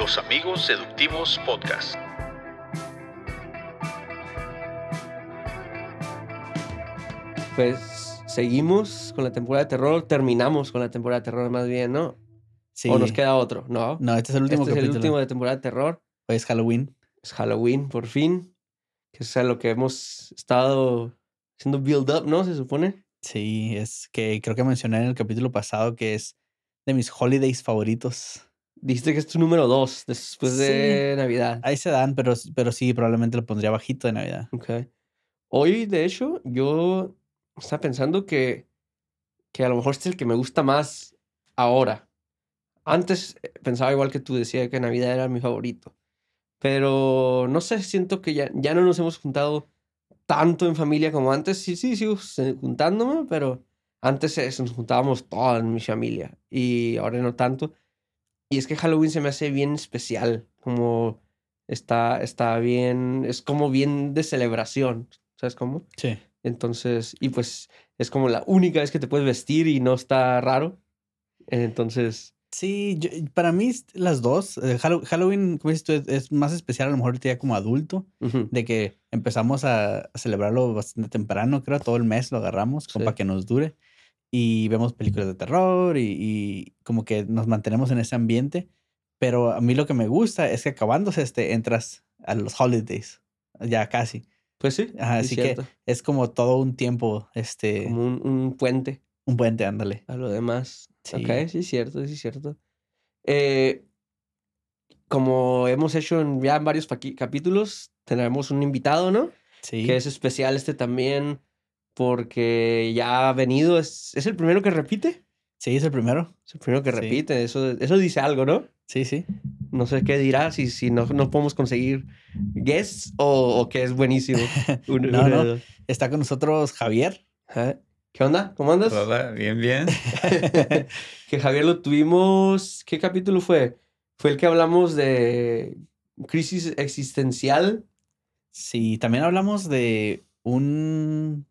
Los Amigos Seductivos Podcast. Pues seguimos con la temporada de terror, terminamos con la temporada de terror más bien, ¿no? Sí. O nos queda otro, ¿no? No, este es el último este es el último de temporada de terror. Hoy es Halloween. Es Halloween, por fin. Que es a lo que hemos estado haciendo build up, ¿no? Se supone. Sí, es que creo que mencioné en el capítulo pasado que es de mis holidays favoritos. Dijiste que es tu número dos después de Navidad. Ahí se dan, pero, pero sí, probablemente lo pondría bajito de Navidad. Ok. Hoy, de hecho, yo estaba pensando que, que a lo mejor este es el que me gusta más ahora. Antes eh, pensaba igual que tú, decía que Navidad era mi favorito. Pero no sé, siento que ya, ya no nos hemos juntado tanto en familia como antes. Sí, sí, sigo juntándome, pero antes eh, nos juntábamos toda en mi familia y ahora no tanto. Y es que Halloween se me hace bien especial, como está, está bien, es como bien de celebración, ¿sabes cómo? Sí. Entonces, y pues es como la única vez que te puedes vestir y no está raro. Entonces, Sí, yo- para mí las dos. eh, Hallow- Halloween, como dices tú, es, es más especial a lo mejor ya como adulto, de que empezamos a, a celebrarlo bastante temprano, creo, todo el mes lo agarramos como Sí. para que nos dure. Y vemos películas de terror y, y como que nos mantenemos en ese ambiente. Pero a mí lo que me gusta es que acabándose este, entras a los holidays, ya casi. pues sí, Ajá, sí, así que cierto. es como todo un tiempo, este, como un, un puente un puente, ándale. a lo demás. Sí. Sí, cierto, sí, cierto. Eh, como hemos hecho en, ya en varios capítulos, tenemos un invitado, ¿no? Sí. Que es especial este también porque ya ha venido, es, es el primero que repite. Sí, es el primero. Es el primero que Sí. repite, eso, eso dice algo, ¿no? Sí, sí. No sé qué dirá, si, si no, no podemos conseguir guests o, o que es buenísimo. Uno- No, uno no. Está con nosotros Javier. ¿Qué onda? ¿Cómo andas? Hola, bien, bien. que Javier lo tuvimos. ¿Qué capítulo fue? Fue el que hablamos de crisis existencial. Sí, también hablamos de un.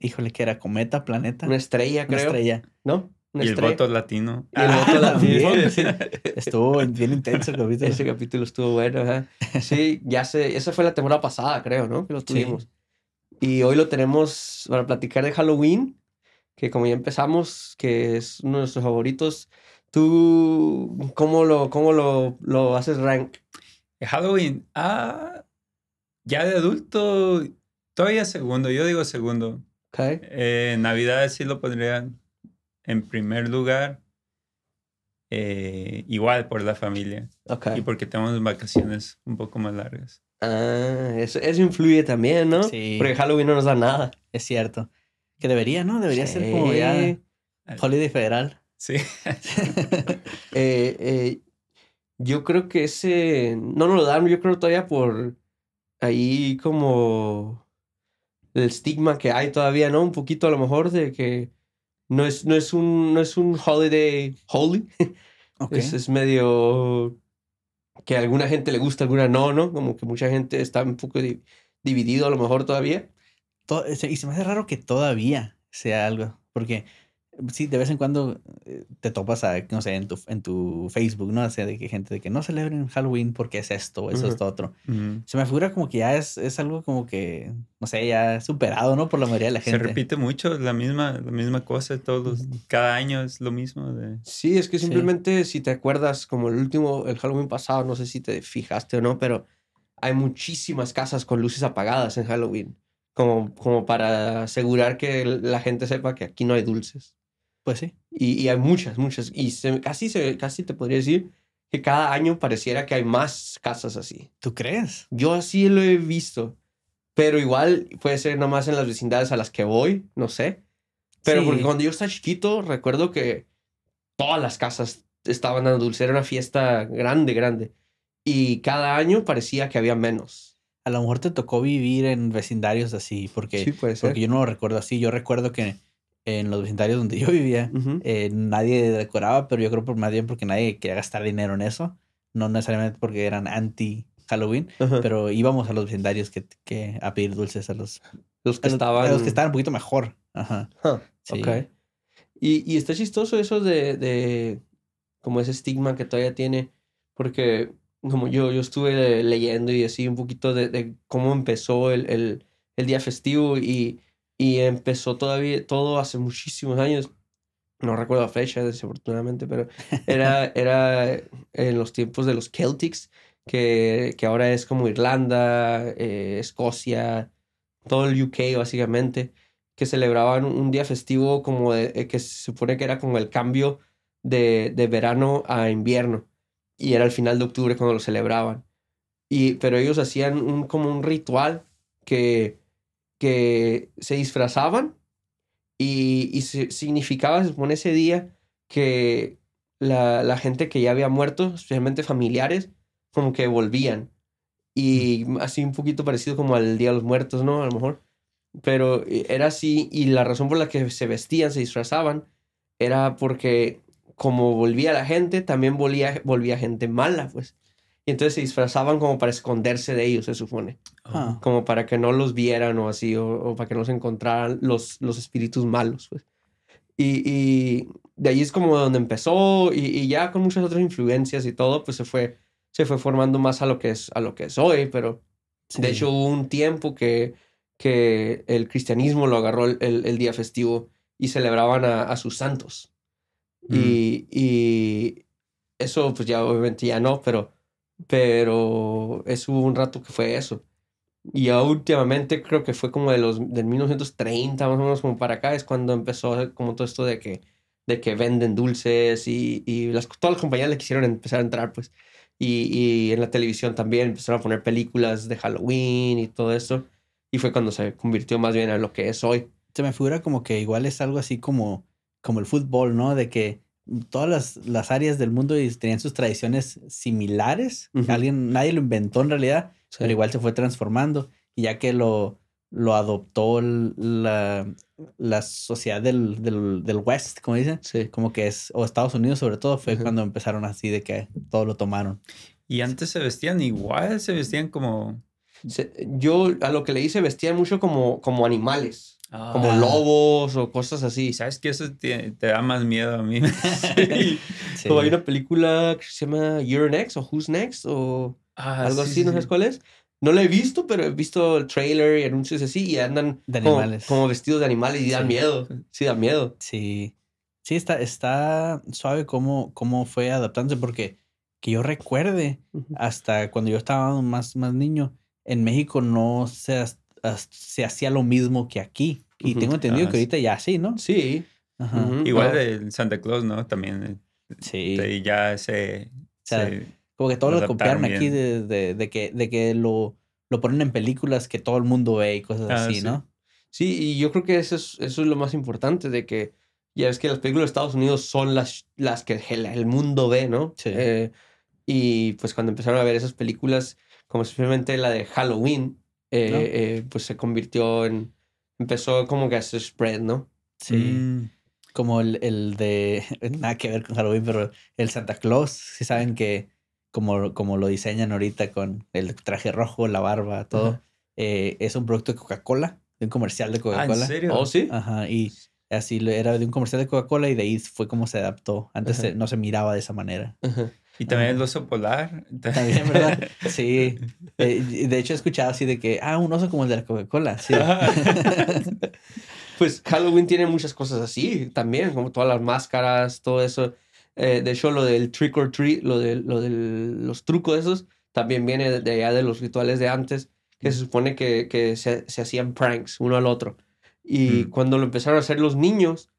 Híjole, que era cometa, planeta. Una estrella, Una creo. estrella. ¿no? Una Y el estrella. voto latino. Y el Ah, voto también. latino. Estuvo bien intenso el capítulo. Ese capítulo estuvo bueno, ajá. Sí, ya sé. Esa fue la temporada pasada, creo, ¿no? Que lo tuvimos. Y hoy lo tenemos para platicar de Halloween, que como ya empezamos, que es uno de nuestros favoritos. ¿Tú cómo lo, cómo lo, lo haces rank? Halloween. Ah, ya de adulto, todavía segundo. Yo digo segundo. ¿Ok? Eh, Navidad sí lo pondría en primer lugar. Eh, igual por la familia. Ok. Y porque tenemos vacaciones un poco más largas. Ah, eso, eso influye también, ¿no? Sí. Porque Halloween no nos da nada. Es cierto. Que debería, ¿no? Debería ser como ya. Holiday Federal. Sí. Eh, eh, yo creo que ese no nos lo dan, yo creo todavía por ahí como el estigma que hay todavía, ¿no? Un poquito a lo mejor de que no es, no es un no es un holiday holy, Ok. es, es medio que a alguna gente le gusta, a alguna no, ¿no? Como que mucha gente está un poco di- dividido a lo mejor todavía. Y se me hace raro que todavía sea algo. Porque sí, de vez en cuando eh, te topas a, no sé, en tu, en tu Facebook, ¿no? O sea, de que gente de que no celebren Halloween porque es esto, eso, Ujú. esto, otro. Se me figura como que ya es, es algo como que, no sé, ya superado, ¿no? Por la mayoría de la Se gente. repite mucho la misma, la misma cosa todos cada año es lo mismo de Sí, es que Sí. simplemente si te acuerdas, como el último, el Halloween pasado, no sé si te fijaste o no, pero hay muchísimas casas con luces apagadas en Halloween, como, como para asegurar que la gente sepa que aquí no hay dulces. Pues sí. Y, y hay muchas, muchas. Y se- casi, se, casi te podría decir que cada año pareciera que hay más casas así. ¿Tú crees? Yo así lo he visto, pero igual puede ser nomás en las vecindades a las que voy, no sé. Pero Sí. porque cuando yo estaba chiquito, recuerdo que todas las casas estaban dando dulce. Era una fiesta grande, grande. Y cada año parecía que había menos. A lo mejor te tocó vivir en vecindarios así, porque, sí, puede ser. porque yo no lo recuerdo así. Yo recuerdo que en los vecindarios donde yo vivía, Ujú. eh, nadie decoraba, pero yo creo por más bien porque nadie quería gastar dinero en eso. No necesariamente porque eran anti Halloween, Ajá. pero íbamos a los vecindarios que, que a pedir dulces a los, los que a estaban. a los que estaban un poquito mejor. Ajá. Huh, Sí. Ok. Y, y está chistoso eso de, de como ese estigma que todavía tiene, porque como yo, yo estuve leyendo y así un poquito de, de cómo empezó el, el, el, día festivo y, y empezó todavía todo hace muchísimos años. No recuerdo la fecha, desafortunadamente, pero era, era en los tiempos de los Celtics, que, que ahora es como Irlanda, eh, Escocia, todo el UK básicamente, que celebraban un día festivo como de, eh, que se supone que era como el cambio de, de verano a invierno y era el final de octubre cuando lo celebraban. Y, pero ellos hacían un, como un ritual que, que se disfrazaban y, y significaba, se supone, ese día que la, la, gente que ya había muerto, especialmente familiares, como que volvían. Y así un poquito parecido como al Día de los Muertos, ¿no? A lo mejor. Pero eh, era así, y la razón por la que se vestían, se disfrazaban, era porque como volvía la gente, también volvía, volvía gente mala, pues. Y entonces se disfrazaban como para esconderse de ellos, se supone. Ah. Como para que no los vieran o así, o, para que no se encontraran los, los espíritus malos, pues. Y, y de ahí es como donde empezó, y, y, ya con muchas otras influencias y todo, pues se fue, se fue formando más a lo que es, a lo que es hoy, pero de hecho hubo un tiempo que, que el cristianismo lo agarró el, el, día festivo y celebraban a, a sus santos. Mm. Y, y, eso pues ya obviamente ya no, pero, pero es hubo un rato que fue eso. Y ya últimamente creo que fue como de los del 1930 más o menos como para acá es cuando empezó como todo esto de que de que venden dulces y, y las, todas las compañías le quisieron empezar a entrar pues y, y, en la televisión también empezaron a poner películas de Halloween y todo eso y fue cuando se convirtió más bien en lo que es hoy. Se me figura como que igual es algo así como como el fútbol, ¿no? De que todas las, las áreas del mundo tenían sus tradiciones similares. Alguien, nadie lo inventó en realidad, pero igual se fue transformando. Y ya que lo, lo adoptó la, la sociedad del, del, del, West, como dicen, como que es, o Estados Unidos sobre todo, fue cuando empezaron así de que todo lo tomaron. Y antes se vestían igual, se vestían como... yo a lo que le hice vestían mucho como, como animales como ah. lobos o cosas así. ¿Sabes que Eso te, da más miedo a mí. sí. hay una película que se llama You're Next o Who's Next o ah, algo así, no sabes cuál es. No la he visto, pero he visto el trailer y anuncios así y andan como, vestidos de animales y dan miedo. Sí, da miedo. Sí. Sí, está, está suave cómo, cómo fue adaptándose porque que yo recuerde, hasta cuando yo estaba más, más niño, en México no se, se hacía lo mismo que aquí. Y tengo entendido que ah, ahorita ya sí, ¿no? Sí. Igual de Santa Claus, ¿no? También. Eh, sí. Y ya se, como que todo lo copiaron aquí de, de, que, de que lo, lo ponen en películas que todo el mundo ve y cosas ah, así, ¿no? Sí, y yo creo que eso es, eso es lo más importante, de que ya es que las películas de Estados Unidos son las, las que el, mundo ve, ¿no? Sí. Eh, y pues cuando empezaron a ver esas películas, como especialmente la de Halloween, eh, eh, pues se convirtió en, empezó como que a hacer spread, ¿no? Sí. Mm. Como el, el, de, nada que ver con Halloween, pero el Santa Claus, si saben que como, como lo diseñan ahorita con el traje rojo, la barba, todo, eh, es un producto de Coca-Cola, de un comercial de Coca-Cola. ¿en serio? ¿Oh, sí? Ajá, y así era de un comercial de Coca-Cola y de ahí fue como se adaptó. Antes no se miraba de esa manera. Ajá. Y también el oso polar. También, ¿verdad? Sí. De, hecho, he escuchado así de que, ah, un oso como el de la Coca-Cola. Sí. pues Halloween tiene muchas cosas así también, como todas las máscaras, todo eso. Eh, de hecho, lo del trick or treat, lo de, lo de los trucos esos, también viene de allá de los rituales de antes, que se supone que, que se, se, hacían pranks uno al otro. Y mm. cuando lo empezaron a hacer los niños,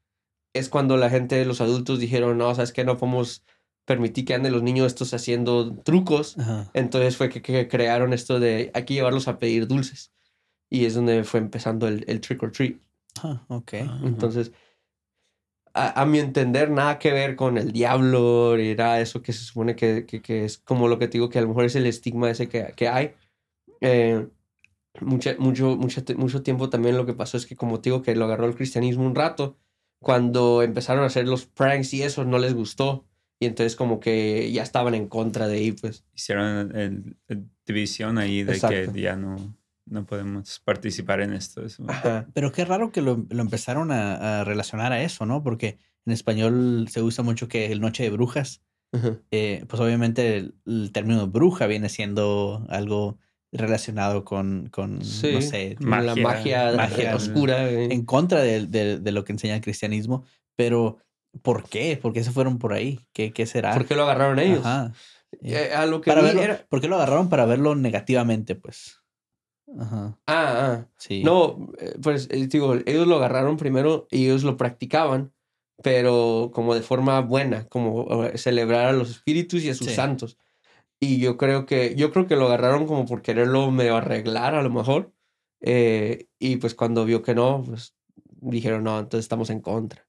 es cuando la gente, los adultos dijeron, no, sabes que no podemos permití que anden los niños estos haciendo trucos. Entonces fue que, crearon esto de hay que llevarlos a pedir dulces. Y es donde fue empezando el, el trick or treat. Ah, ok. Entonces, a, mi entender, nada que ver con el diablo nada eso que se supone que, que, es como lo que te digo, que a lo mejor es el estigma ese que, que hay. Eh, mucho, mucho, mucho tiempo también lo que pasó es que, como te digo, que lo agarró el cristianismo un rato. Cuando empezaron a hacer los pranks y eso, no les gustó y entonces como que ya estaban en contra de ahí, pues. Hicieron el, división ahí de que ya no, no podemos participar en esto. Pero qué raro que lo, lo empezaron a, a, relacionar a eso, ¿no? Porque en español se usa mucho que el Noche de Brujas eh, pues obviamente el, el término bruja viene siendo algo relacionado con, con Sí, no sé, como la magia, magia, magia, oscura. eh. en contra de, de- de lo que enseña el cristianismo, pero ¿por qué? ¿Por qué se fueron por ahí? ¿Qué, qué será? ¿Por qué lo agarraron ellos? Ajá. Eh, a lo que para verlo, era- ¿Por qué lo agarraron para verlo negativamente, pues? Ajá. Ah, ah. Sí. No, eh, pues eh, digo, ellos lo agarraron primero y ellos lo practicaban, pero como de forma buena, como eh, celebrar a los espíritus y a sus Sí. santos. Y yo creo que, yo creo que lo agarraron como por quererlo medio arreglar a lo mejor. eh, y pues cuando vio que no, pues dijeron, no, entonces estamos en contra.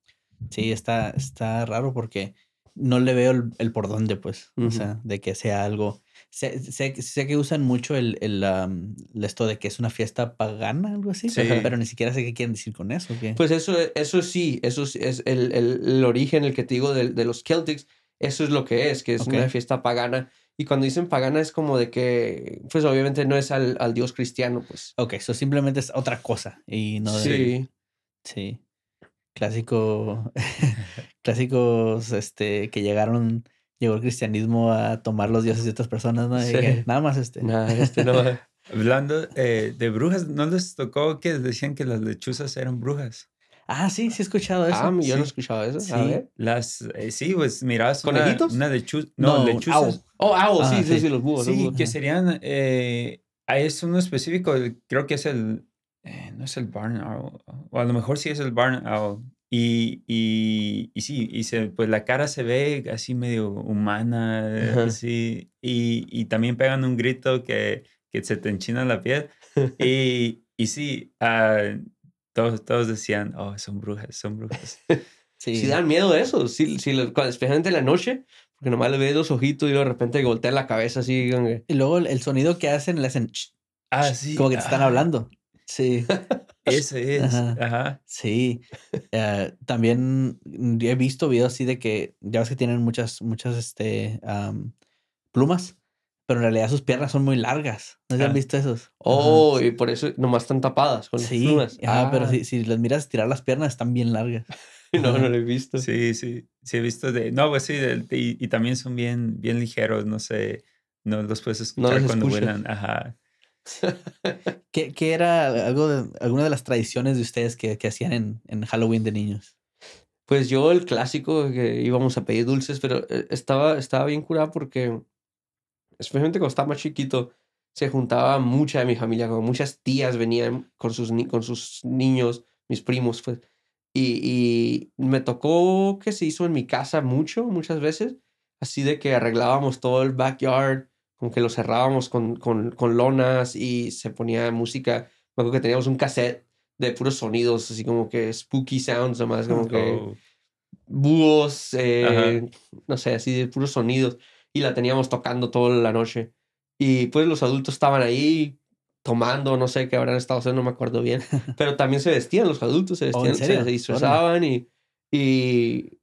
Sí, está, está raro porque no le veo el, el por dónde, pues. O sea, de que sea algo. Sé, sé, sé que usan mucho el, el, am, esto de que es una fiesta pagana, algo así. Sí. Pero ni siquiera sé qué quieren decir con eso. ¿qué? Pues eso, eso sí, eso sí es el, el, el origen, el que te digo de, de los Celtics, eso es lo que es, que es una fiesta pagana. Y cuando dicen pagana es como de que, pues obviamente no es al, al dios cristiano, pues. ok, eso simplemente es otra cosa. Y no de- Sí, Sí. Clásico. clásicos este, que llegaron. Llegó el cristianismo a tomar los dioses de otras personas, ¿no? Y Sí. que nada más este. nada, este no. Hablando eh, de brujas, ¿no les tocó que decían que las lechuzas eran brujas? Ah, sí, sí he escuchado eso. Ah, yo no he escuchado eso. A Sí. ver. Las, eh, sí, pues mirabas una, ¿Conejitos? una lechuza. No, No, lechuzas. Oh, oh, Ah, sí, sí, sí. los búhos. los Sí, búhos. que serían. Eh, ah, es uno específico, creo que es el. eh, no es el Barn Owl. O a lo mejor sí es el Barn Owl. Y, y, y sí, y se, pues la cara se ve así medio humana, Ajá. así. Y, y también pegan un grito que, que se te enchina la piel. Y, y sí, ah, todos, todos decían, oh, son brujas, son brujas. Sí. Sí dan miedo eso, sí, sí, especialmente en la noche, porque nomás le ves los ojitos y de repente voltean la cabeza así. Y luego el, sonido que hacen, le hacen Ah, sí. como que te están ah, hablando. Sí, Ese es. Ajá. Ajá. sí. Eh, también he visto videos así de que ya ves que tienen muchas, muchas este, am, plumas, pero en realidad sus piernas son muy largas. ¿No se han Ah. visto esos? Oh, y por eso nomás están tapadas con Sí, plumas. pero Ah, si, si las miras tirar las piernas están bien largas. No, no lo he visto. Sí, sí, sí he visto de, no, pues sí, de- de- y, y también son bien, bien ligeros, no sé, no los puedes escuchar los cuando escuchas. vuelan, ajá. ¿Qué, qué era algo de, alguna de las tradiciones de ustedes que, que hacían en, en Halloween de niños? Pues yo el clásico que íbamos a pedir dulces, pero eh, estaba, estaba bien curado porque, especialmente cuando estaba más chiquito, se juntaba mucha de mi familia, como muchas tías venían con sus, con sus niños, mis primos, pues. Y, y me tocó que se hizo en mi casa mucho, muchas veces, así de que arreglábamos todo el backyard, como que lo cerrábamos con, con, con lonas y se ponía música. Me acuerdo que teníamos un cassette de puros sonidos, así como que spooky sounds, nomás, como que Oh, búhos, eh, no sé, así de puros sonidos. Y la teníamos tocando toda la noche. Y pues los adultos estaban ahí tomando, no sé qué habrán estado haciendo, no me acuerdo bien. Pero también se vestían los adultos, se Oh, ¿en vestían, se- se, disfrazaban y, y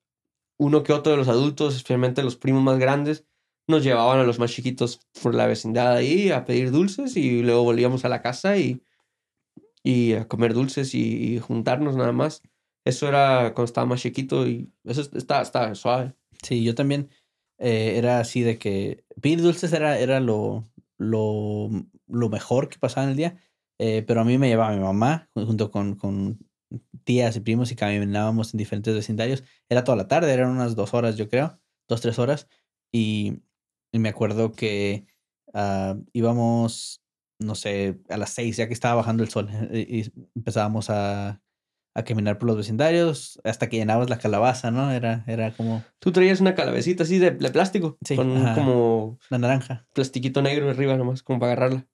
uno que otro de los adultos, especialmente los primos más grandes, nos llevaban a los más chiquitos por la vecindad ahí a pedir dulces y luego volvíamos a la casa y, y a comer dulces y, y juntarnos nada más. Eso era cuando estaba más chiquito y eso estaba, estaba suave. Sí, yo también eh, era así de que pedir dulces era, era lo, lo, lo mejor que pasaba en el día, eh, pero a mí me llevaba mi mamá jun- junto con, con tías y primos y caminábamos en diferentes vecindarios. Era toda la tarde, eran unas dos horas yo creo, dos, tres horas, y, y me acuerdo que ah, íbamos, no sé, a las seis, ya que estaba bajando el sol, y empezábamos a, a caminar por los vecindarios hasta que llenabas la calabaza, ¿no? Era, era como Tú traías una calabecita así de, de plástico, Sí, con ajá. como la naranja. plastiquito negro arriba nomás, como para agarrarla.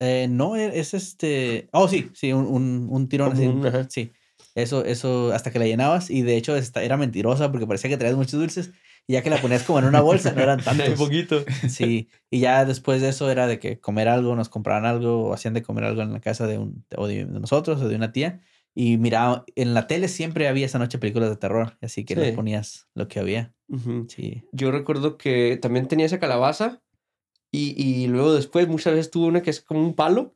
Eh, no, e- es este. Oh, sí, sí, un, un, un tirón Como así. un-. Sí. Eso, eso, hasta que la llenabas. Y de hecho, esta, era mentirosa porque parecía que traías muchos dulces. Y ya que la ponías como en una bolsa, no eran Un tantos. poquito. Sí. Y ya después de eso era de que comer algo, nos compraban algo, o hacían de comer algo en la casa de, un, o de, nosotros o de una tía. Y mira, en la tele siempre había esa noche películas de terror. Así que Sí. ponías lo que había. Sí. Yo recuerdo que también tenía esa calabaza y, y luego después muchas veces tuve una que es como un palo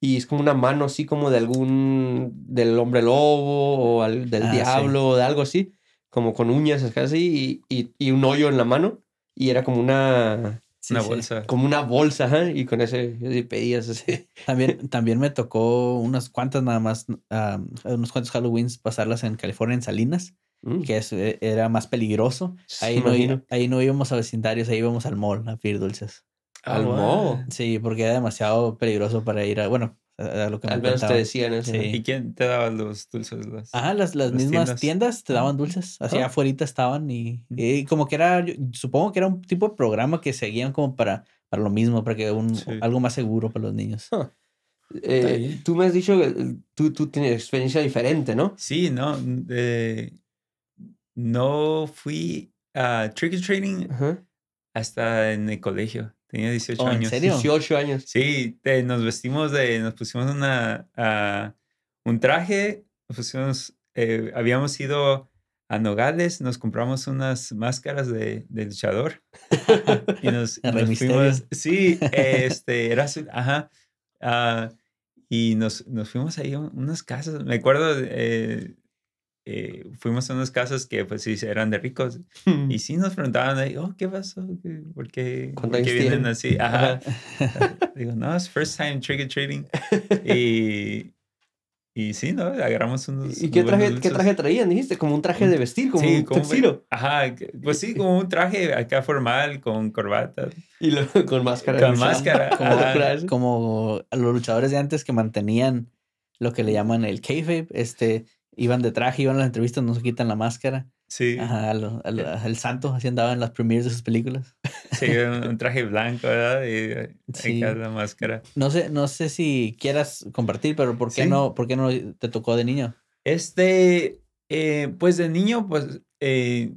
y es como una mano así como de algún, del hombre lobo o al- del Ah, sí. diablo o de algo así, como con uñas así y, y, y un hoyo en la mano y era como una, Sí, Una sí. bolsa. como una bolsa, ajá, y con ese pedías así. También, también me tocó unas cuantas nada más, am, unos cuantos Halloweens pasarlas en California, en Salinas, Mm, que es- eh, era más peligroso. Ahí no, ahí no íbamos a vecindarios, ahí íbamos al mall a pedir dulces. Al wow. modo. Sí, porque era demasiado peligroso para ir a, bueno, a, lo que me Al menos te decían eso. Sí. ¿Y quién te daba los dulces? Las... Ajá, las, las Las mismas tiendas. tiendas. te daban dulces. Así Ah. afuera estaban y, y como que era, yo supongo que era un tipo de programa que seguían como para, para lo mismo, para que un, Sí. algo más seguro para los niños. Eh, bien. tú me has dicho que eh, tú, tú tienes experiencia diferente, ¿no? Sí, no. eh, no fui a trick or Ajá. hasta en el colegio. Tenía 18 Oh, ¿en años. serio? 18 años. Sí, te- nos vestimos de, nos pusimos una, un traje, nos pusimos, eh, habíamos ido a Nogales, nos compramos unas máscaras de, de luchador y nos, fuimos, sí, este, era ajá, ah, y nos, nos fuimos ahí a unas casas, me acuerdo, eh, eh, fuimos a unas casas que pues sí eran de ricos y sí nos preguntaban ahí, oh, ¿qué pasó? ¿Qué- ¿Por qué, por ¿Cuántos qué vienen tienen? así? Ajá. Digo, no, es first time trick or treating. y, y sí, ¿no? Agarramos unos. ¿Y qué traje, qué traje traían? Dijiste, como un traje de vestir, como Sí, un como tuxedo. Ajá, pues sí, como un traje acá formal, con corbata. Y luego con máscara. Con máscara, Como. Como los luchadores de antes que mantenían lo que le llaman el kayfabe, este, iban de traje, iban a las entrevistas, no se quitan la máscara. Sí, Ajá, al- al- el santo así andaba en las premieres de sus películas. sí, un, un traje blanco, ¿verdad? Y eh, Sí. la máscara. No sé, no sé si quieras compartir, pero ¿por qué Sí. no, por qué no te tocó de niño? Este, eh, pues de niño, pues eh,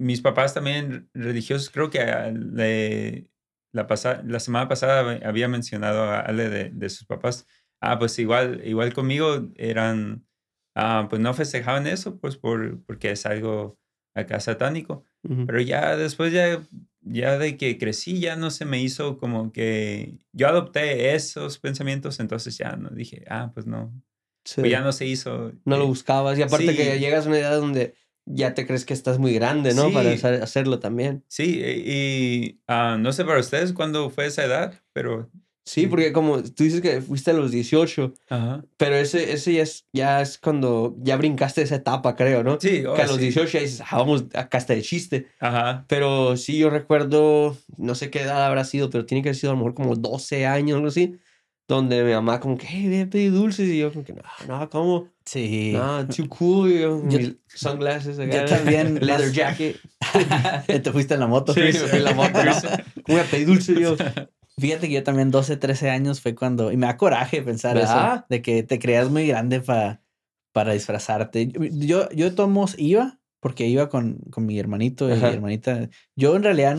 mis papás también religiosos, creo que le- la, pasa- la semana pasada hab- había mencionado a Ale de, de sus papás. Ah, pues igual, igual conmigo eran, ah, pues no festejaban eso, pues por, porque es algo acá satánico. Ujú. Pero ya después, ya, ya de que crecí, ya no se me hizo como que yo adopté esos pensamientos, entonces ya no dije, ah, pues no, Sí. pues ya no se hizo. No lo eh, buscabas. Y aparte que llegas a una edad donde ya te crees que estás muy grande, ¿no? Para hacer- hacerlo también. Sí, y ah, no sé para ustedes cuándo fue esa edad, pero... Sí, porque como tú dices que fuiste a los 18, Ajá. pero ese, ese ya, es, ya es cuando ya brincaste esa etapa, creo, ¿no? Sí, oh, que a los sí. 18 ya dices, ah, vamos, acá está de chiste. Ajá. Pero sí, yo recuerdo, no sé qué edad habrá sido, pero tiene que haber sido a lo mejor como 12 años, algo así, donde mi mamá como que, hey, voy a pedir dulces, y yo como que, no, no, ¿cómo? Sí. No, too cool, y yo, Yo- mis sunglasses, acá, yo también, leather jacket. te fuiste en la moto. Sí, me fui en la moto. ¿Cómo voy a pedir dulces yo? Fíjate que yo también 12, 13 años fue cuando, y me da coraje pensar ¿Verdad? eso, de que te creas muy grande pa- para disfrazarte. Yo, yo modos iba, porque iba con, con mi hermanito y Ajá. mi hermanita. Yo en realidad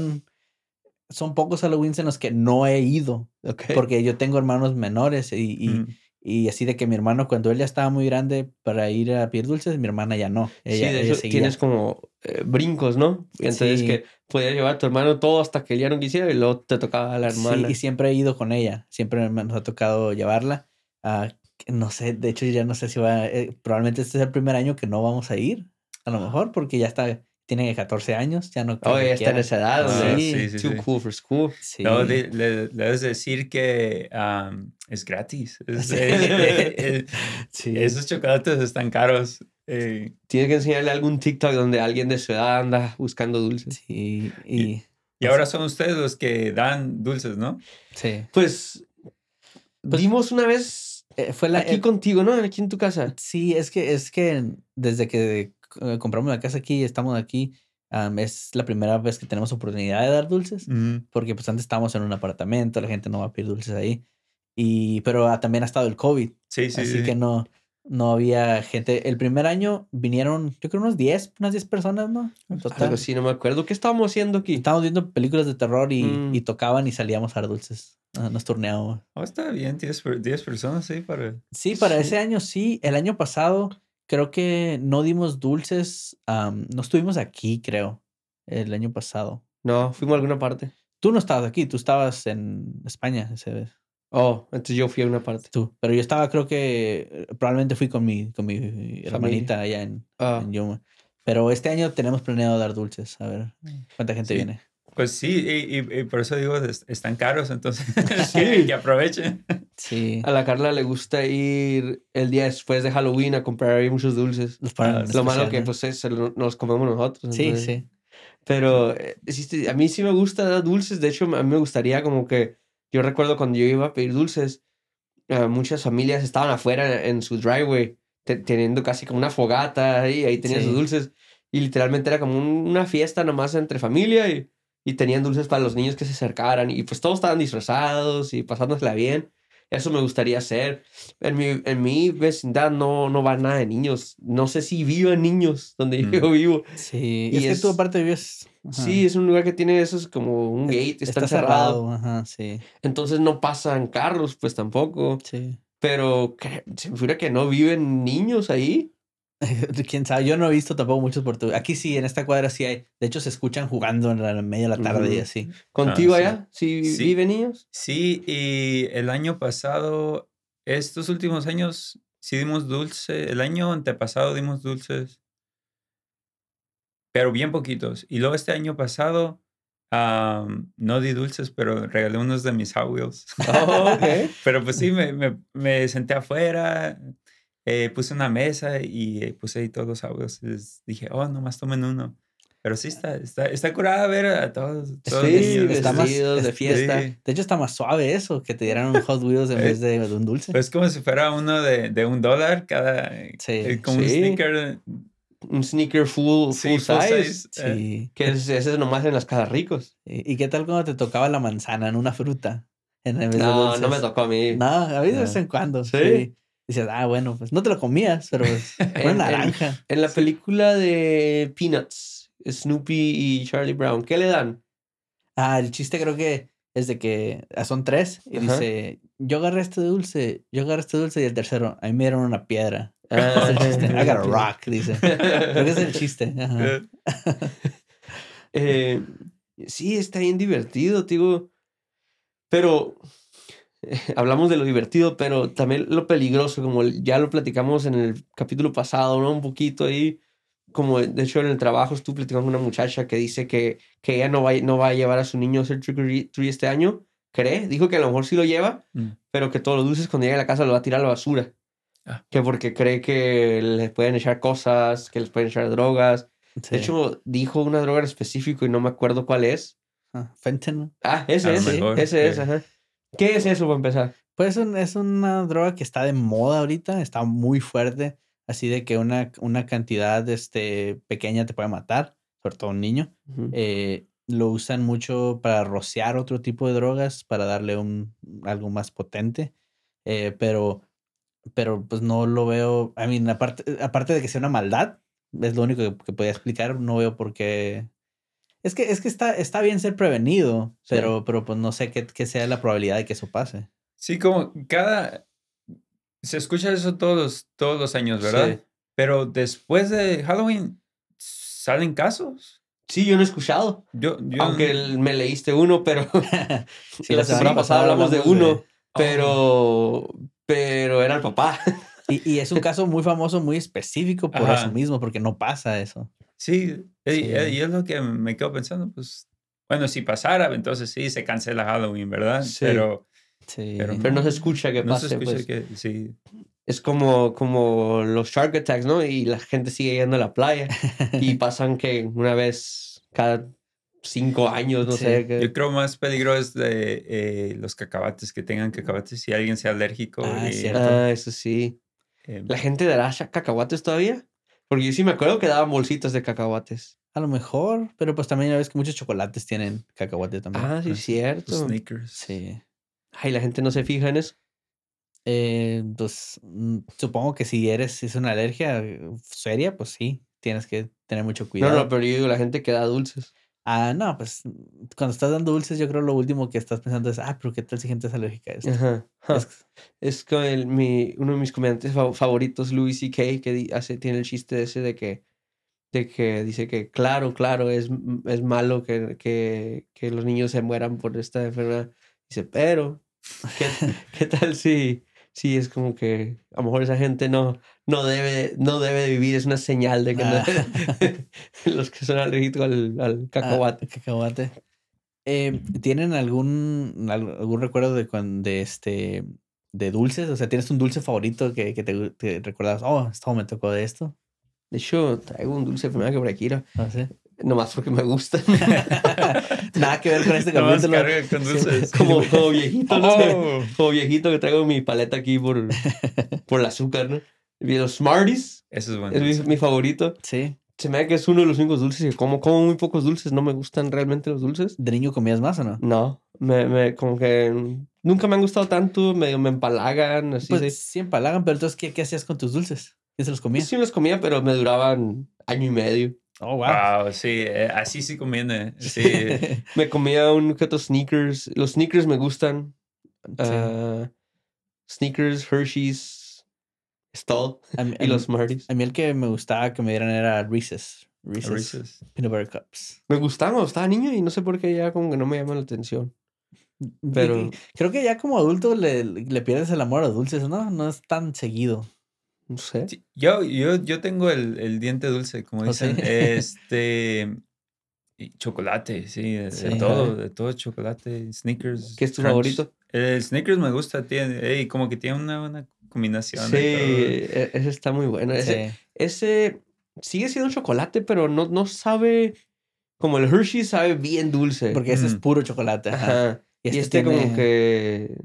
son pocos Halloweens en los que no he ido, Ok. porque yo tengo hermanos menores y, y, Mm. y así de que mi hermano cuando él ya estaba muy grande para ir a pedir dulces, mi hermana ya no. sí, Ella, de ella tienes como eh, brincos, ¿no? Entonces Sí. que podías llevar a tu hermano todo hasta que él ya no quisiera y luego te tocaba a la hermana. Sí, y siempre he ido con ella. Siempre nos ha tocado llevarla. Ah, que no sé, de hecho ya no sé si va, eh, probablemente este es el primer año que no vamos a ir, a lo mejor, porque ya está, tiene 14 años, ya no Oh, ya está en esa edad, Ah, donde sí, sí, too sí. cool for school. Sí. No, de- le, le debes decir que am, es gratis. Es- Sí. eh, Sí. Esos chocolates están caros. Eh, Tienes que enseñarle algún TikTok donde alguien de su edad anda buscando dulces. Sí, y y ahora son ustedes los que dan dulces, ¿no? sí. Pues, Pues- vimos una vez Eh, fue la, aquí eh, contigo, ¿no? Aquí en tu casa. Sí, es que, es que desde que eh, compramos la casa aquí, estamos aquí, es la primera vez que tenemos oportunidad de dar dulces. Porque pues antes estábamos en un apartamento, la gente no va a pedir dulces ahí. Y, pero ah, también ha estado el COVID, Sí, sí, así sí. que no, no había gente. El primer año vinieron, yo creo, unos 10, unas 10 personas, ¿no? En total. Algo así, no me acuerdo. ¿Qué estábamos haciendo aquí? Estábamos viendo películas de terror y, Mm. y tocaban y salíamos a dar dulces. Nos turneábamos. Oh, está bien, 10, per- 10 personas, sí, para... Sí, para Sí. ese año sí. El año pasado creo que no dimos dulces. am, no estuvimos aquí, creo, el año pasado. No, fuimos a alguna parte. Tú no estabas aquí, tú estabas en España esa vez. Oh, entonces yo fui a una parte. Tú. Pero yo estaba, creo que probablemente fui con mi, con mi hermanita allá en, Ah, en Yuma. Pero este año tenemos planeado dar dulces. A ver cuánta gente Sí. viene. Pues sí, y, y- y por eso digo, es- están caros, entonces Sí. que, aprovechen. Sí. A la Carla le gusta ir el día después de Halloween a comprar ahí muchos dulces. Los ponen en Lo malo que ¿no? pues es, nos comemos nosotros. Sí, entonces- sí. Pero eh, a mí sí me gusta dar dulces. De hecho, a mí me gustaría como que... Yo recuerdo cuando yo iba a pedir dulces, eh, muchas familias estaban afuera en su driveway te- teniendo casi como una fogata ahí, ahí tenían Sí. sus dulces. Y literalmente era como un- una fiesta nomás entre familia y, y tenían dulces para los niños que se acercaran. Y pues todos estaban disfrazados y pasándosela bien. Eso me gustaría hacer. En mi, en mi vecindad no, no va nada de niños. No sé si viven niños donde Mm. yo vivo. Sí. Y Y es, que es- tú aparte vives. Ajá, Sí, es un lugar que tiene esos como un gate, está, cerrado. Ajá, sí. Entonces no pasan carros, pues tampoco. Sí. Pero se me figura que no viven niños ahí. Quién sabe, yo no he visto tampoco muchos por tu- Aquí sí, en esta cuadra sí hay. De hecho, se escuchan jugando en la media de la tarde y Ujú. así. ¿Contigo sí. allá? ¿Sí, Sí. viven niños? Sí, y el año pasado, estos últimos años, sí dimos dulce. El año antepasado dimos dulces, pero bien poquitos. Y luego este año pasado, no di dulces, pero regalé unos de mis Hot Wheels. Oh. Pero pues sí, me, me, me senté afuera, eh, puse una mesa y eh, puse ahí todos los Hot Wheels. Les dije, oh, nomás tomen uno. Pero sí está, está, está curada ver a todos, todos los Sí, niños. está más- vestidos de es- fiesta. Sí. De hecho, está más suave eso, que te dieran un Hot Wheels en Eh, vez de, de un dulce. Pues como si fuera uno de, de un dólar cada. Sí. Como un Sí. sneaker. Un sneaker full, Sí, full full size. eh, sí. Que es, ese es nomás en las casas ricos. ¿Y qué tal cuando te tocaba la manzana en una fruta? En vez de No, dulces? no me tocó a mí. No, a mí de vez en cuando. ¿Sí? Sí. Dices, ah, bueno, pues no te lo comías, pero pues, una en- naranja. En la película de Peanuts, Snoopy y Charlie Brown, ¿qué le dan? Ah, el chiste creo que es de que ah, son tres y Ajá. dice, yo agarré este dulce, yo agarré este dulce y el tercero, a mí me dieron una piedra. Ah, Es el chiste. I got a rock, dice. Creo que es el chiste. Ajá. eh, Eh, sí, está bien divertido, digo. Pero hablamos de lo divertido, pero también lo peligroso, como ya lo platicamos en el capítulo pasado, ¿no? Un poquito ahí. Como de hecho en el trabajo estuve platicando con una muchacha que dice que, que ella no va, no va a llevar a su niño a hacer trick or treat este año. ¿Cree? Dijo que a lo mejor sí lo lleva, Mm. pero que todos los dulces cuando llegue a la casa lo va a tirar a la basura. Ah. Que porque cree que les pueden echar cosas, que les pueden echar drogas. Sí. De hecho, dijo una droga en específico y no me acuerdo cuál es. Ah, fentanyl. Ah, ese es. ese es, ajá. ¿Qué es eso para empezar? Pues es, un- es una droga que está de moda ahorita, está muy fuerte, así de que una, una cantidad este, pequeña te puede matar, sobre todo un niño. Ujú. Eh, lo usan mucho para rociar otro tipo de drogas, para darle un algo más potente. eh, pero, pero pues no lo veo. I mean, aparte, aparte de que sea una maldad, es lo único que, que podía explicar. No veo por qué. Es que, es que está, está bien ser prevenido, Sí. pero, pero pues no sé qué, qué sea la probabilidad de que eso pase. Sí, como cada. Se escucha eso todos los, todos los años, ¿verdad? Sí. Pero después de Halloween salen casos. Sí, yo no he escuchado. Yo, yo Aunque el- me leíste uno, pero Sí, la semana pasada hablamos de uno, Oh. pero, pero era el papá. Y, y es un caso muy famoso, muy específico por Ajá. eso mismo, porque no pasa eso. Sí, y- Sí. y es lo que me quedo pensando, pues. Bueno, si pasara, entonces sí se cancela Halloween, ¿verdad? Sí. Pero Sí. Pero Pero no se escucha que no pase. se escucha pues. que sí. Es como, como los shark attacks, ¿no? Y la gente sigue yendo a la playa y pasan que una vez cada cinco años, no Sí. sé. que- Yo creo más peligro es de eh, los cacahuates, que tengan cacahuates si alguien sea alérgico. Ah, y, es cierto. Ah, eso sí. eh, ¿La gente dará cacahuates todavía? Porque yo sí me acuerdo que daban bolsitas de cacahuates. A lo mejor, pero pues también ya ves que muchos chocolates tienen cacahuate también. Ah, sí, los cierto. sneakers. Sí. Ay, la gente no se fija en eso. Eh, pues mm, supongo que si eres, si es una alergia eh, seria, pues sí, tienes que tener mucho cuidado. No, no, pero yo digo la gente que da dulces. Ah, no, pues mm, cuando estás dando dulces, yo creo lo último que estás pensando es, ah, pero qué tal si gente es alérgica a esto. Ajá. Es- Es con el, mi, uno de mis comediantes fa- favoritos, Louis C.K., que hace, tiene el chiste ese de que, de que dice que, claro, claro, es, m- es malo que, que, que los niños se mueran por esta enfermedad. Dice, pero, ¿qué, qué tal si, si es como que a lo mejor esa gente no, no, debe, no debe de vivir? Es una señal de que no- Ah. los que son alérgicos al, al ah, cacahuate. cacahuate. Eh, ¿Tienen algún, al- algún recuerdo de de este de dulces? O sea, ¿tienes un dulce favorito que, que te, te recuerdas? Oh, esto me tocó de esto. De hecho, traigo un dulce primero que por aquí, No sé. Nomás porque me gusta. Nada que ver con este capítulo. carga con dulces. como, como viejito, ¿no? Oh. Como viejito que traigo mi paleta aquí por, por el azúcar, ¿no? Y los Smarties Eso es bueno. es mi, mi favorito. Sí. Se me da que es uno de los únicos dulces que como. Como muy pocos dulces. No me gustan realmente los dulces. ¿De niño comías más o no? No. Me, me, como que nunca me han gustado tanto. Me, me empalagan. Así Pues de- sí empalagan, pero entonces, ¿qué, qué hacías con tus dulces? ¿Qué se los comías? Sí los comía, pero me duraban año y medio. Oh, wow. Wow, sí, eh, así sí conviene. Sí. Me comía un que otros sneakers. Los sneakers me gustan. Sí. Ah, sneakers, Hershey's, Stall mí, y los Smarties. a mí el que me gustaba que me dieran era Reese's. Reese's, Reese's. Peanut Butter Cups. Me gustaban cuando estaba niño y no sé por qué ya como que no me llaman la atención. Pero- Creo que ya como adulto le, le pierdes el amor a los dulces, ¿no? No es tan seguido. No sé. Sí, Yo, yo, yo tengo el, el diente dulce, como ¿Oh, sí? dicen. Este. chocolate, sí, de, todo, de todo chocolate, sneakers. ¿Qué es tu crunch. favorito? El sneakers me gusta, tiene, ey, como que tiene una buena combinación. Sí, e- ese está muy bueno. Ese, ese sigue siendo chocolate, pero no, no sabe. Como el Hershey sabe bien dulce. Porque ese es Mm. puro chocolate. Ajá. Ajá. Y Y este, este tiene, como que.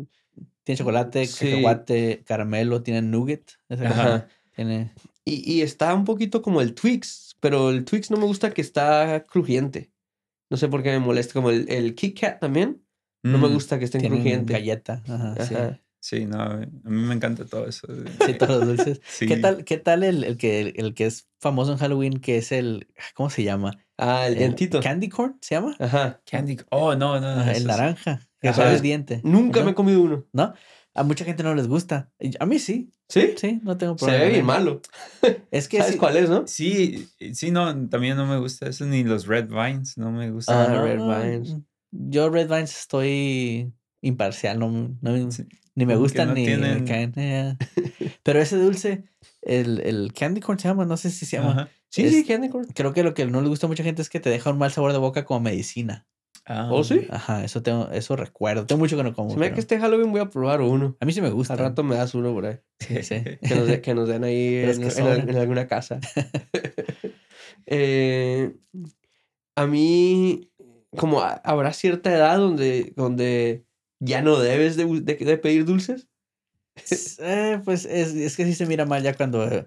Tiene chocolate, Sí. cacahuate, caramelo, tiene nugget. Ajá. Tiene... Y, y está un poquito como el Twix, pero el Twix no me gusta que está crujiente. No sé por qué me molesta. Como el, el Kit Kat también. No me Mm, gusta que estén Tiene crujiente. galleta. Ajá, sí. Sí, no, a mí me encanta todo eso. Sí, todos los dulces. Sí. ¿Qué tal, qué tal el, el que, el que es famoso en Halloween, que es el... ¿Cómo se llama? Ah, el El dientito. Candy corn, ¿se llama? Ajá. Candy. Oh, no, no. Ajá, eso el naranja. Que sale el diente. Nunca ¿no? me he comido uno. ¿No? A mucha gente no les gusta. A mí sí. ¿Sí? Sí, no tengo Se problema. ve bien malo. Es que ¿Sabes sí- cuál es, no? Sí, sí, no, también no me gusta eso, ni los Red Vines, no me gustan. Ah, no, Red no, Vines. Yo Red Vines estoy imparcial, no, no- Sí, ni me gustan no ni tienen- me caen. eh. Pero ese dulce, el, el candy corn se llama, no sé si se llama. Ajá. Sí, Es- sí, candy corn. Creo que lo que no le gusta a mucha gente es que te deja un mal sabor de boca como medicina. Ah, ¿Oh, sí? Ajá, eso tengo, eso recuerdo. Tengo mucho que no como. Se me da pero que este Halloween voy a probar uno. A mí sí me gusta. Al rato me das uno por ahí. Sí, sí. Que nos, de- que nos den ahí en, que en al- sobran. en alguna casa. Eh, a mí, como ha- habrá cierta edad donde, donde ya no debes de, bu- de- de pedir dulces. Eh, pues es, es que sí se mira mal ya cuando eh,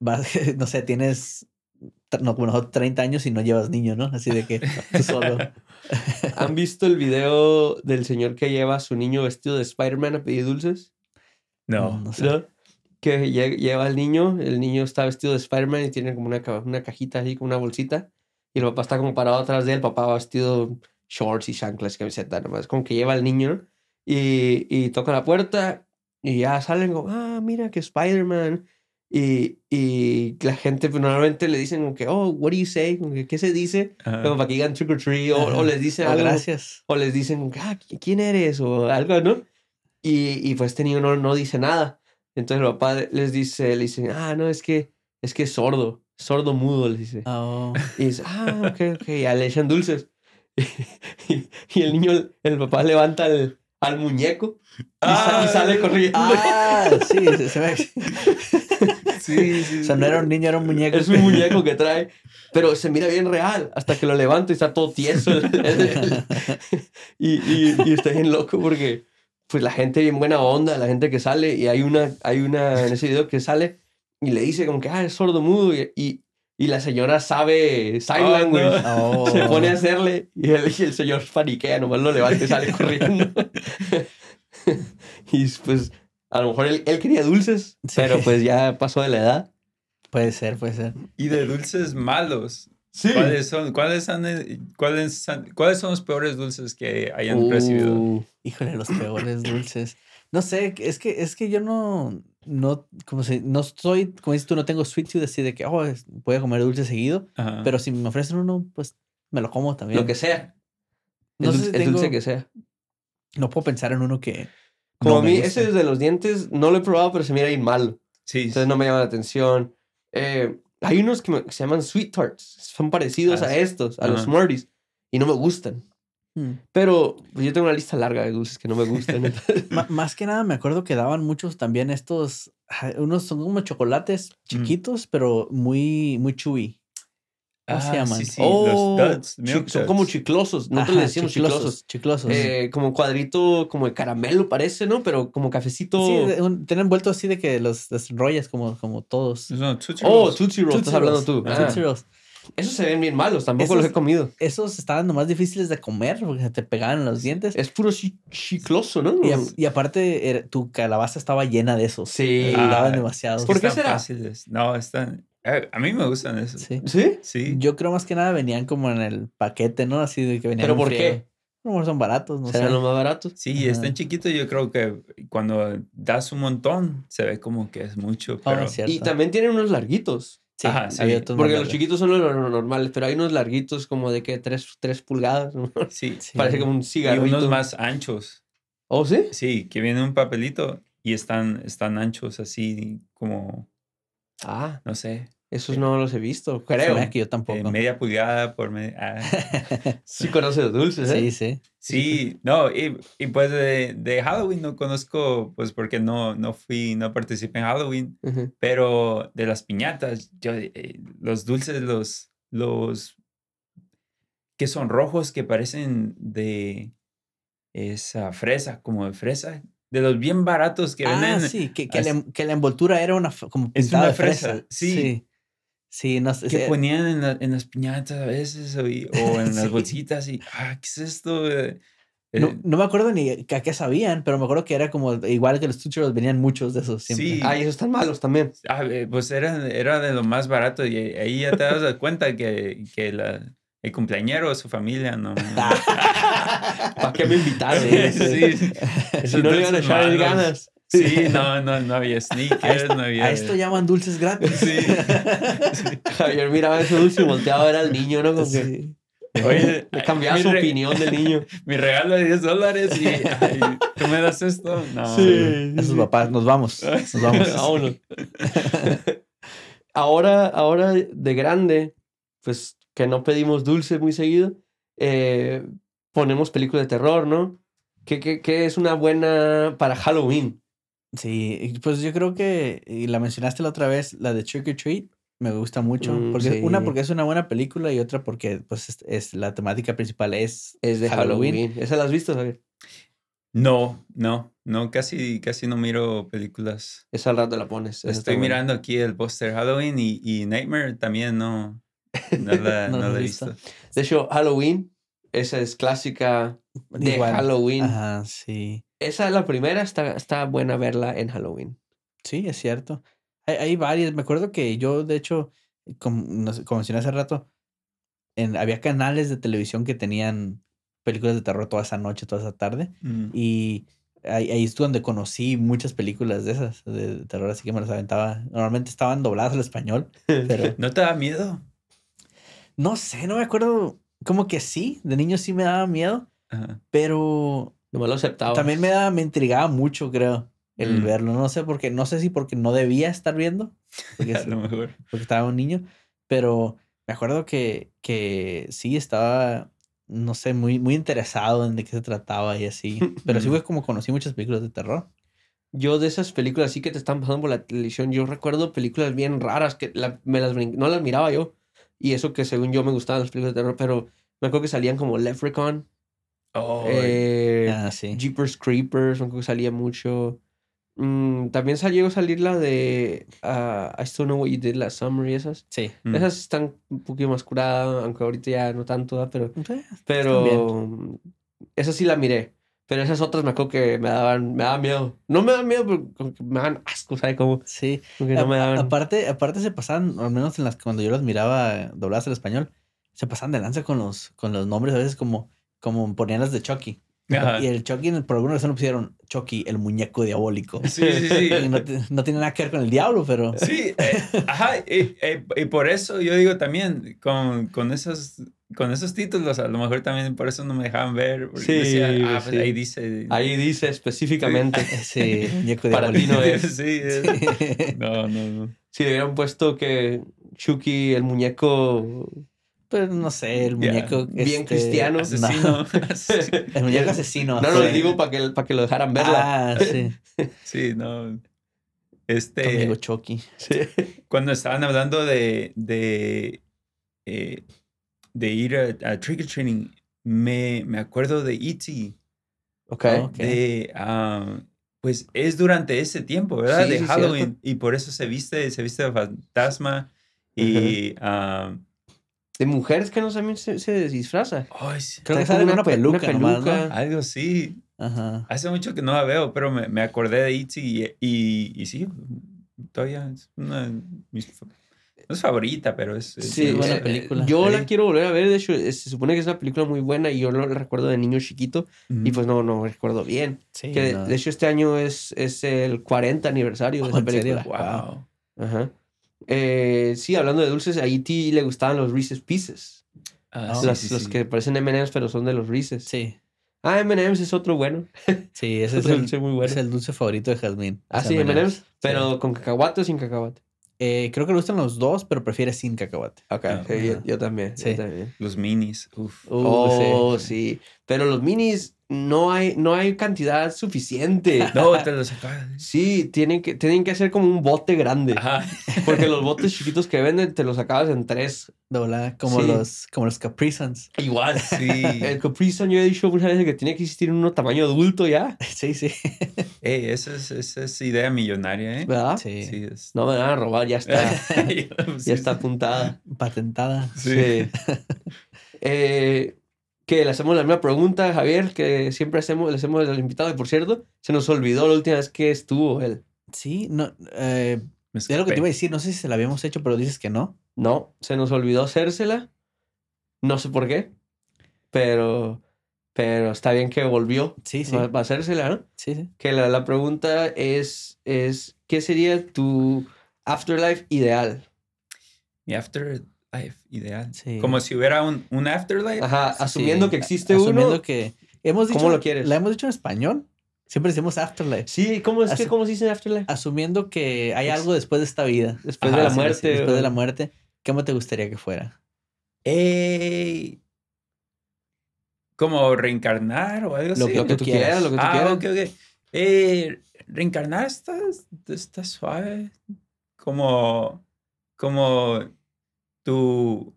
vas, no sé, tienes no, como nosotros 30 años y no llevas niño, ¿no? Así de que tú solo. ¿Han visto el video del señor que lleva a su niño vestido de Spider-Man a pedir dulces? No. No sé. ¿No? Que lle- lleva al niño, el niño está vestido de Spider-Man y tiene como una, ca- una cajita así, como una bolsita. Y el papá está como parado atrás de él, el papá va vestido shorts y chanclas, camiseta, nomás. Como que lleva al niño y, y toca la puerta y ya salen como, ah, mira que Spider-Man. Y, y la gente pues, normalmente le dicen como que, oh, what do you say? Como que, ¿Qué se dice? Ajá. Como para que digan trick or treat o, o Ajá. les dicen Oh, algo. gracias. O les dicen, ah, ¿qui- ¿quién eres? O algo, ¿no? Y, y pues este niño no, no dice nada. Entonces el papá les dice, le dicen, ah, no, es que es que es sordo, sordo mudo, les dice. Oh, Y dice, ah, ok, ok, ya le echan dulces. Y, y el niño, el papá levanta al, al muñeco y, sa- y sale corriendo. Ah, sí, se, se ve. Sí, sí. O sea, no era un niño, era un muñeco. Es un muñeco que trae, pero se mira bien real hasta que lo levanta y está todo tieso. el- el- el- y, y, y está bien loco porque pues la gente bien buena onda, la gente que sale y hay una, hay una en ese video que sale y le dice como que, ah, es sordo mudo y, y, y la señora sabe sign Oh, language. no. Oh. Se pone a hacerle y el, y el señor paniquea, nomás lo levanta y sale corriendo. y pues a lo mejor él, él quería dulces, Sí. pero pues ya pasó de la edad. Puede ser, puede ser. Y de dulces malos. Sí. ¿Cuáles son, cuáles, han, eh, cuáles, han- cuáles son los peores dulces que hayan recibido? Uh, Híjole, los peores dulces. No sé, es que, es que yo no, no, como si, no soy, como dices tú, no tengo sweet tooth así de que, oh, voy a comer dulce seguido, Ajá. pero si me ofrecen uno, pues me lo como también. Lo que sea. No el, sé dulce, si el dulce que sea. No puedo pensar en uno que. Como no a me mí, ese de los dientes no lo he probado, pero se mira bien malo. sí, Entonces no me llama la atención. Eh, hay unos que, me- que se llaman sweet tarts. Son parecidos Ah, a sí. estos, a los. Smarties. Y no me gustan. Mm. Pero pues, yo tengo una lista larga de dulces que no me gustan. más que nada me acuerdo que daban muchos también estos, unos son como chocolates chiquitos, pero muy, muy chewy. ¿Cómo se Ah, llaman? Sí, sí, Oh, los Duds, Milk son como chiclosos. Nosotros le decimos chiclosos. chiclosos. Eh, como cuadrito, como de caramelo parece, ¿no? Pero como cafecito. Sí, un- tienen vuelto así de que los desenrollas como, como todos. No, Tootsie Oh, Rolls. Tootsie Rolls, estás hablando tú. Ah, Tootsie Rolls. esos se ven bien malos, tampoco Esos- los he comido. Esos estaban nomás difíciles de comer porque se te pegaban en los dientes. Es puro chi- chicloso, ¿no? Y, a- y aparte, era- tu calabaza estaba llena de esos. Sí. Ah, Daban es demasiados. ¿Por qué será? fáciles. No, están. Eh, a mí me gustan esos. Sí. ¿Sí? Sí. Yo creo más que nada venían como en el paquete, ¿no? Así de que venían. ¿Pero por qué? Mejor son baratos, no sé. ¿Serán los más baratos? Sí, Ajá. están chiquitos. Yo creo que cuando das un montón, se ve como que es mucho. Oh, Pero es. Y también tienen unos larguitos. Sí, Ajá, sí. había otros más Porque los largos. chiquitos son los normales, pero hay unos larguitos como de que 3, pulgadas. ¿no? sí. Sí. Parece como un Y cigarrito. unos más anchos. ¿Oh, sí? Sí, que viene un papelito y están, están anchos así como, Ah, no sé, esos no los he visto, creo. que yo eh, tampoco. media pulgada por media. ah. Sí conoces los dulces, ¿eh? sí, sí. Sí, no, y, y pues de, de Halloween no conozco, pues porque no, no fui, no participé en Halloween, pero de las piñatas, yo, eh, los dulces, los, los que son rojos, que parecen de esa fresa, como de fresa, de los bien baratos que ah, venden. sí, que, que, la, em- que la envoltura era una como Es pintada una de fresa. fresa, sí. Sí, Sí, no sé. que eh, ponían en, la- en las piñatas a veces o, y- o en las Sí. bolsitas y, ah, ¿qué es esto? Eh, no, eh, no me acuerdo ni a qué sabían, pero me acuerdo que era como igual que los Rolls, venían muchos de esos siempre. Sí. Ah, y esos están malos también. ah, eh, pues era, era de lo más barato y ahí ya te das cuenta que, que la, el cumpleañero de su familia no... ¿Para qué me invitaron? Sí, sí. Si no le iban a echar malos. ganas. Sí, no, no, no había sneakers, no había... a esto llaman dulces gratis. Sí. Javier miraba ese dulce y volteaba a ver al niño, ¿no? Como que Sí. Oye, le cambiaba su opinión del niño. Mi regalo de 10 dólares y ay, ¿tú me das esto? No. A sus papás, nos vamos. Nos vamos. Vámonos. ahora, ahora de grande, pues que no pedimos dulce muy seguido, eh, ponemos películas de terror, ¿no? ¿Qué, qué, qué es una buena para Halloween? Sí, pues yo creo que, y la mencionaste la otra vez, la de Trick or Treat, me gusta mucho. Mm, porque Una porque es una buena película y otra porque pues es, es- la temática principal es, Es de Halloween. Halloween. ¿Esa la has visto, Javier? No, no, no, casi, casi no miro películas. Esa al rato la pones. Estoy buena. mirando aquí el póster Halloween y, y Nightmare también no, no la, No no la la he he visto. visto. De hecho, Halloween, esa es clásica de Igual. Halloween. Ajá, sí. Esa es la primera, está, está buena verla en Halloween. Sí, es cierto. Hay, hay varias. Me acuerdo que yo, de hecho, como, no sé, como mencioné hace rato, en, había canales de televisión que tenían películas de terror toda esa noche, toda esa tarde. Mm. Y ahí, ahí estuvo donde conocí muchas películas de esas, de, de terror, así que me las aventaba. Normalmente estaban dobladas al español, pero ¿No te da miedo? no sé, no me acuerdo. Como que sí, de niño sí me daba miedo, Ajá. pero Nomás lo aceptaba. también me daba, me intrigaba mucho, creo, el Mm. verlo. No sé por qué, no sé si porque no debía estar viendo, porque, A es- lo mejor. porque estaba un niño, pero me acuerdo que, que sí estaba, no sé, muy, muy interesado en de qué se trataba y así. Pero sí Mm. fue como conocí muchas películas de terror. Yo de esas películas así que te están pasando por la televisión, yo recuerdo películas bien raras que la- me las no las miraba yo. Y eso que según yo me gustaban las películas de terror, pero me acuerdo que salían como Leprechaun, Oh, eh, Ah, sí. Jeepers Creepers, me acuerdo que salía mucho. Mm, también salió a salir la de ah, I Still Know What You Did Last Summer y esas. Sí. mm. Esas están un poquito más curadas, aunque ahorita ya no tanto, ¿verdad? pero, Sí, pero mm, esa sí la miré. Pero esas otras me acuerdo que me daban, me daban miedo. No me daban miedo, pero como que me daban asco, ¿sabes? Como, Sí. como no A- me daban. aparte, aparte se pasaban, al menos en las cuando yo las miraba dobladas al español, se pasaban de lanza con los, con los nombres, a veces como, como ponían las de Chucky. Ajá. Y el Chucky, por alguna razón, pusieron Chucky, el muñeco diabólico. Sí, sí, sí. Y no, no tiene nada que ver con el diablo, pero. Sí, eh, ajá, y, eh, y por eso yo digo también, con, con, esos, con esos títulos, a lo mejor también por eso no me dejaban ver. Porque Sí, decía, ah, pues sí. ahí dice. Ahí dice específicamente. Sí, muñeco Para ti no es. sí, es- Sí. No, no, no. Si le hubieran puesto que Chucky, el muñeco Pues no sé, el muñeco. bien este, cristiano. no, Asesino. el muñeco asesino. No, lo sí. digo para que, para que lo dejaran verla. Ah, sí. sí, no. Tu amigo Este, Chucky. Sí. cuando estaban hablando de, de, eh, de ir a, a trick or treating, me, me acuerdo de E.T. Ok. Ok. de ah, pues es durante ese tiempo, ¿verdad? Sí, de sí, Halloween. cierto. Y por eso se viste, se viste de fantasma. Y ah, De mujeres que no también se, se disfraza. ay, sí, Creo que sale con una pe- peluca nomás, ¿no? algo así. Ajá. Hace mucho que no la veo, pero me, me acordé de E.T. Y, y, y sí, todavía es una de mis no es favorita, pero es, es- Sí, buena eh, película. Yo la quiero volver a ver. De hecho, es- se supone que es una película muy buena y yo lo la recuerdo de niño chiquito y Ujú. pues no, no recuerdo bien. Sí, Que de- no. de hecho este año es, es el 40 aniversario de Oh, esa ¿en serio? película. Wow. Ajá. Eh, sí, hablando de dulces, a E.T. le gustaban los Reese's Pieces. Ah, Oh, sí, los, sí, los sí. que parecen M&M's pero son de los Reese's. Sí, Ah, M&M's es otro bueno. sí, ese es el, dulce muy bueno. es el dulce favorito de Jazmín. Ah, sí, M&M's. M&M's. Pero con cacahuate o sin cacahuate. Eh, creo que le gustan los dos, pero prefiere sin cacahuate. Ok, Ah, sí, yo, también. yo Sí. también. Los minis. Uf. Uh, oh, sí. Pero los minis no hay, no hay cantidad suficiente. No, te los acabas. Sí, tienen que, tienen que hacer como un bote grande. Ajá. Porque los botes chiquitos que venden te los acabas en tres. Volada, como Sí. los como los Capri Suns. Igual. Sí. El Capri Sun, yo he dicho muchas veces que tiene que existir uno tamaño adulto ya. Sí, sí. Ey, esa es, esa es idea millonaria, ¿eh? ¿Verdad? Sí. Sí, es. No me van a robar, ya está. ya ya está apuntada. Patentada. Sí. Eh, que le hacemos la misma pregunta, Javier, que siempre hacemos, le hacemos al invitado. Y por cierto, se nos olvidó la última vez que estuvo él. Sí, no. Eh, es lo que te iba a decir. No sé si se la habíamos hecho, pero dices que no. No, se nos olvidó hacérsela. No sé por qué. Pero, pero está bien que volvió Sí, sí. a, a hacérsela, ¿no? Sí, sí. Que la, la pregunta es, es, ¿qué sería tu afterlife ideal? Mi afterlife ideal. Sí. Como si hubiera un, un afterlife. Ajá, asumiendo Sí, que existe Asumiendo uno. que. Hemos dicho, ¿Cómo lo quieres? La hemos dicho en español. Siempre decimos afterlife. Sí, ¿cómo es que cómo se dice afterlife? Asumiendo que hay algo después de esta vida. Después Ajá, de la muerte. Sí, después de la muerte. ¿Cómo te gustaría que fuera? Ey, como reencarnar o algo Lo- así. Lo que tú quieras, lo que tú ah, quieras. ok, ok. Eh, reencarnar está, está suave. Como, como tu,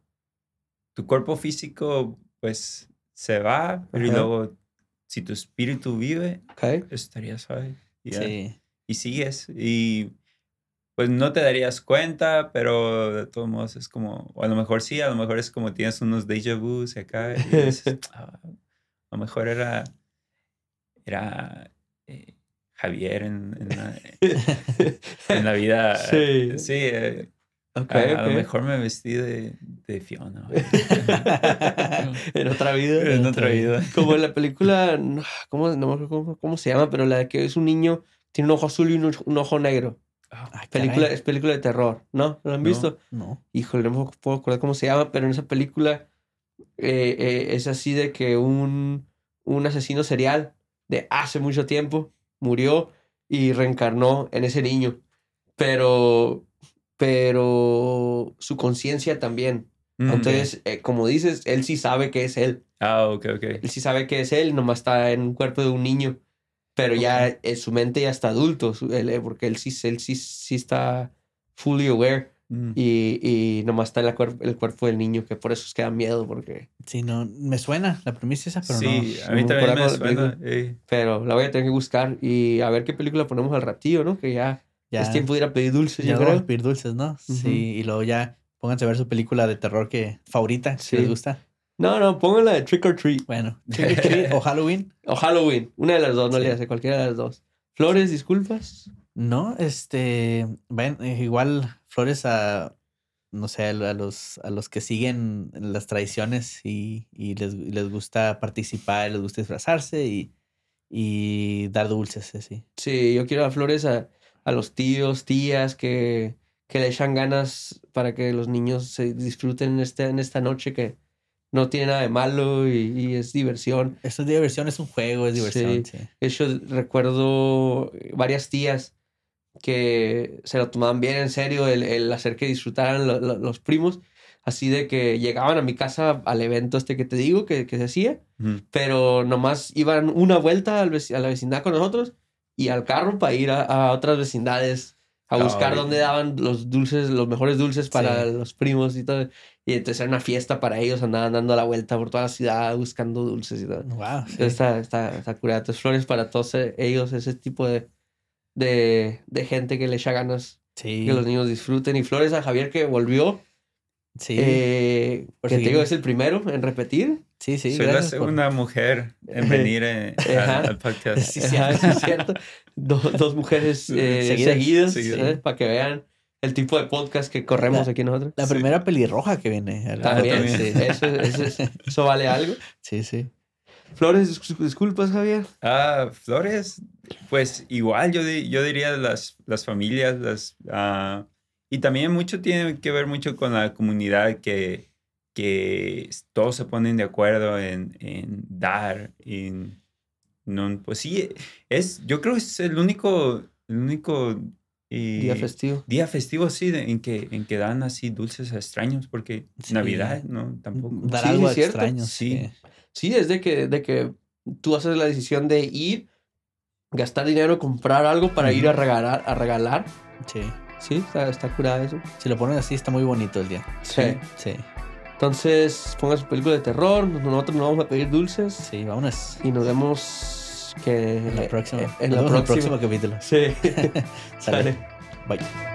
tu cuerpo físico, pues se va, pero y luego, si tu espíritu vive, Ok. eso estaría suave. Y ya. Sí. Y sigues. Y pues no te darías cuenta, pero de todos modos es como, o a lo mejor sí, a lo mejor es como tienes unos déjà acá y dices, "Ah, a lo mejor era, era eh, Javier en, en la, en la vida. Sí. Sí, eh, Ok, a, a lo mejor me vestí de, de Fiona. en otra vida. en otra vida. Como en la película, no, ¿cómo, no me acuerdo cómo, cómo se llama, pero la que es un niño, tiene un ojo azul y un, ojo- un ojo negro. Ah, Ay, Película, caray. es película de terror, ¿no? ¿Lo han No. visto? No. Híjole, no me puedo acordar cómo se llama, pero en esa película eh, eh, es así de que un, un asesino serial de hace mucho tiempo murió y reencarnó en ese niño. Pero, pero su conciencia también. mm, Entonces, eh, como dices, él sí sabe que es él. Ah, ok, ok. Él sí sabe que es él, nomás está en un cuerpo de un niño. Pero ya en su mente ya está adulto, su- él, eh, porque él sí, él sí, sí está fully aware Mm. y, y nomás está en la cuerp- el cuerpo del niño, que por eso es que da miedo, porque... Sí, no. Me suena la premisa esa, pero sí, no. a mí no también me suena. eh. Pero la voy a tener que buscar y a ver qué película ponemos al ratillo, ¿no? Que ya, Ya, es tiempo de ir a pedir dulces, ya yo a creo. pedir dulces, ¿no? Sí, y luego ya pónganse a ver su película de terror que favorita, si Sí. les gusta. No, no, pónganla de Trick or Treat Bueno, Trick or Treat o Halloween. o Halloween. Una de las dos, no Sí. le hace cualquiera de las dos. Flores, disculpas. No, este, ven, eh, igual flores a, no sé, a los, a los que siguen las tradiciones y, y les, les gusta participar, les gusta disfrazarse y, y dar dulces, así. Sí, yo quiero dar flores a, a los tíos, tías que, que le echan ganas para que los niños se disfruten en, este, en esta noche que no tiene nada de malo y, y es diversión. Esto es diversión, es un juego, es diversión, sí. Hecho, recuerdo varias tías que se lo tomaban bien en serio el, el hacer que disfrutaran lo- lo- los primos. así de que llegaban a mi casa al evento este que te digo que, que se hacía, pero nomás iban una vuelta a la vecindad con nosotros y al carro para ir a, a otras vecindades a buscar órale. dónde daban los dulces, los mejores dulces para Sí. los primos y todo. Y entonces era una fiesta para ellos, andaban dando la vuelta por toda la ciudad buscando dulces y todo. Wow. sí. Está, está, está curada. Entonces, flores para todos eh, ellos, ese tipo de, de, de gente que le echa ganas Sí. que los niños disfruten. Y flores a Javier que volvió, Sí. eh, que te digo es el primero en repetir. Sí, sí. Soy la gracias por- segunda mujer en venir eh, Ajá. al, podcast. Sí, Ajá, sí, es cierto. Do- dos mujeres eh, Seguidas. seguidas, Seguidas. para que vean el tipo de podcast que corremos La- aquí nosotros. La Sí. primera pelirroja que viene. al- También, también. sí. Eso, eso, eso vale algo. Sí, sí. Flores, dis- disculpas, Javier. Ah, flores, pues igual yo, di- yo diría las, las familias, las, ah, y también mucho tiene que ver mucho con la comunidad que, que todos se ponen de acuerdo en, en dar, en, no, pues sí, es, yo creo que es el único, el único eh, Día festivo. día festivo, sí, de- en que, en que dan así dulces a extraños, porque Sí. Navidad, no, tampoco. Dar Sí, algo sí, cierto. extraño. Sí. Sí. Sí, es de que, de que tú haces la decisión de ir, gastar dinero, comprar algo para ir a regalar. A regalar. Sí. Sí, está, está curada eso. Si lo ponen así, está muy bonito el día. Sí. Sí. Entonces, pongan su película de terror. Nosotros nos vamos a pedir dulces. Sí, vámonos. Y nos vemos que En la próxima. En la el próximo capítulo. Sí. Sale. Bye.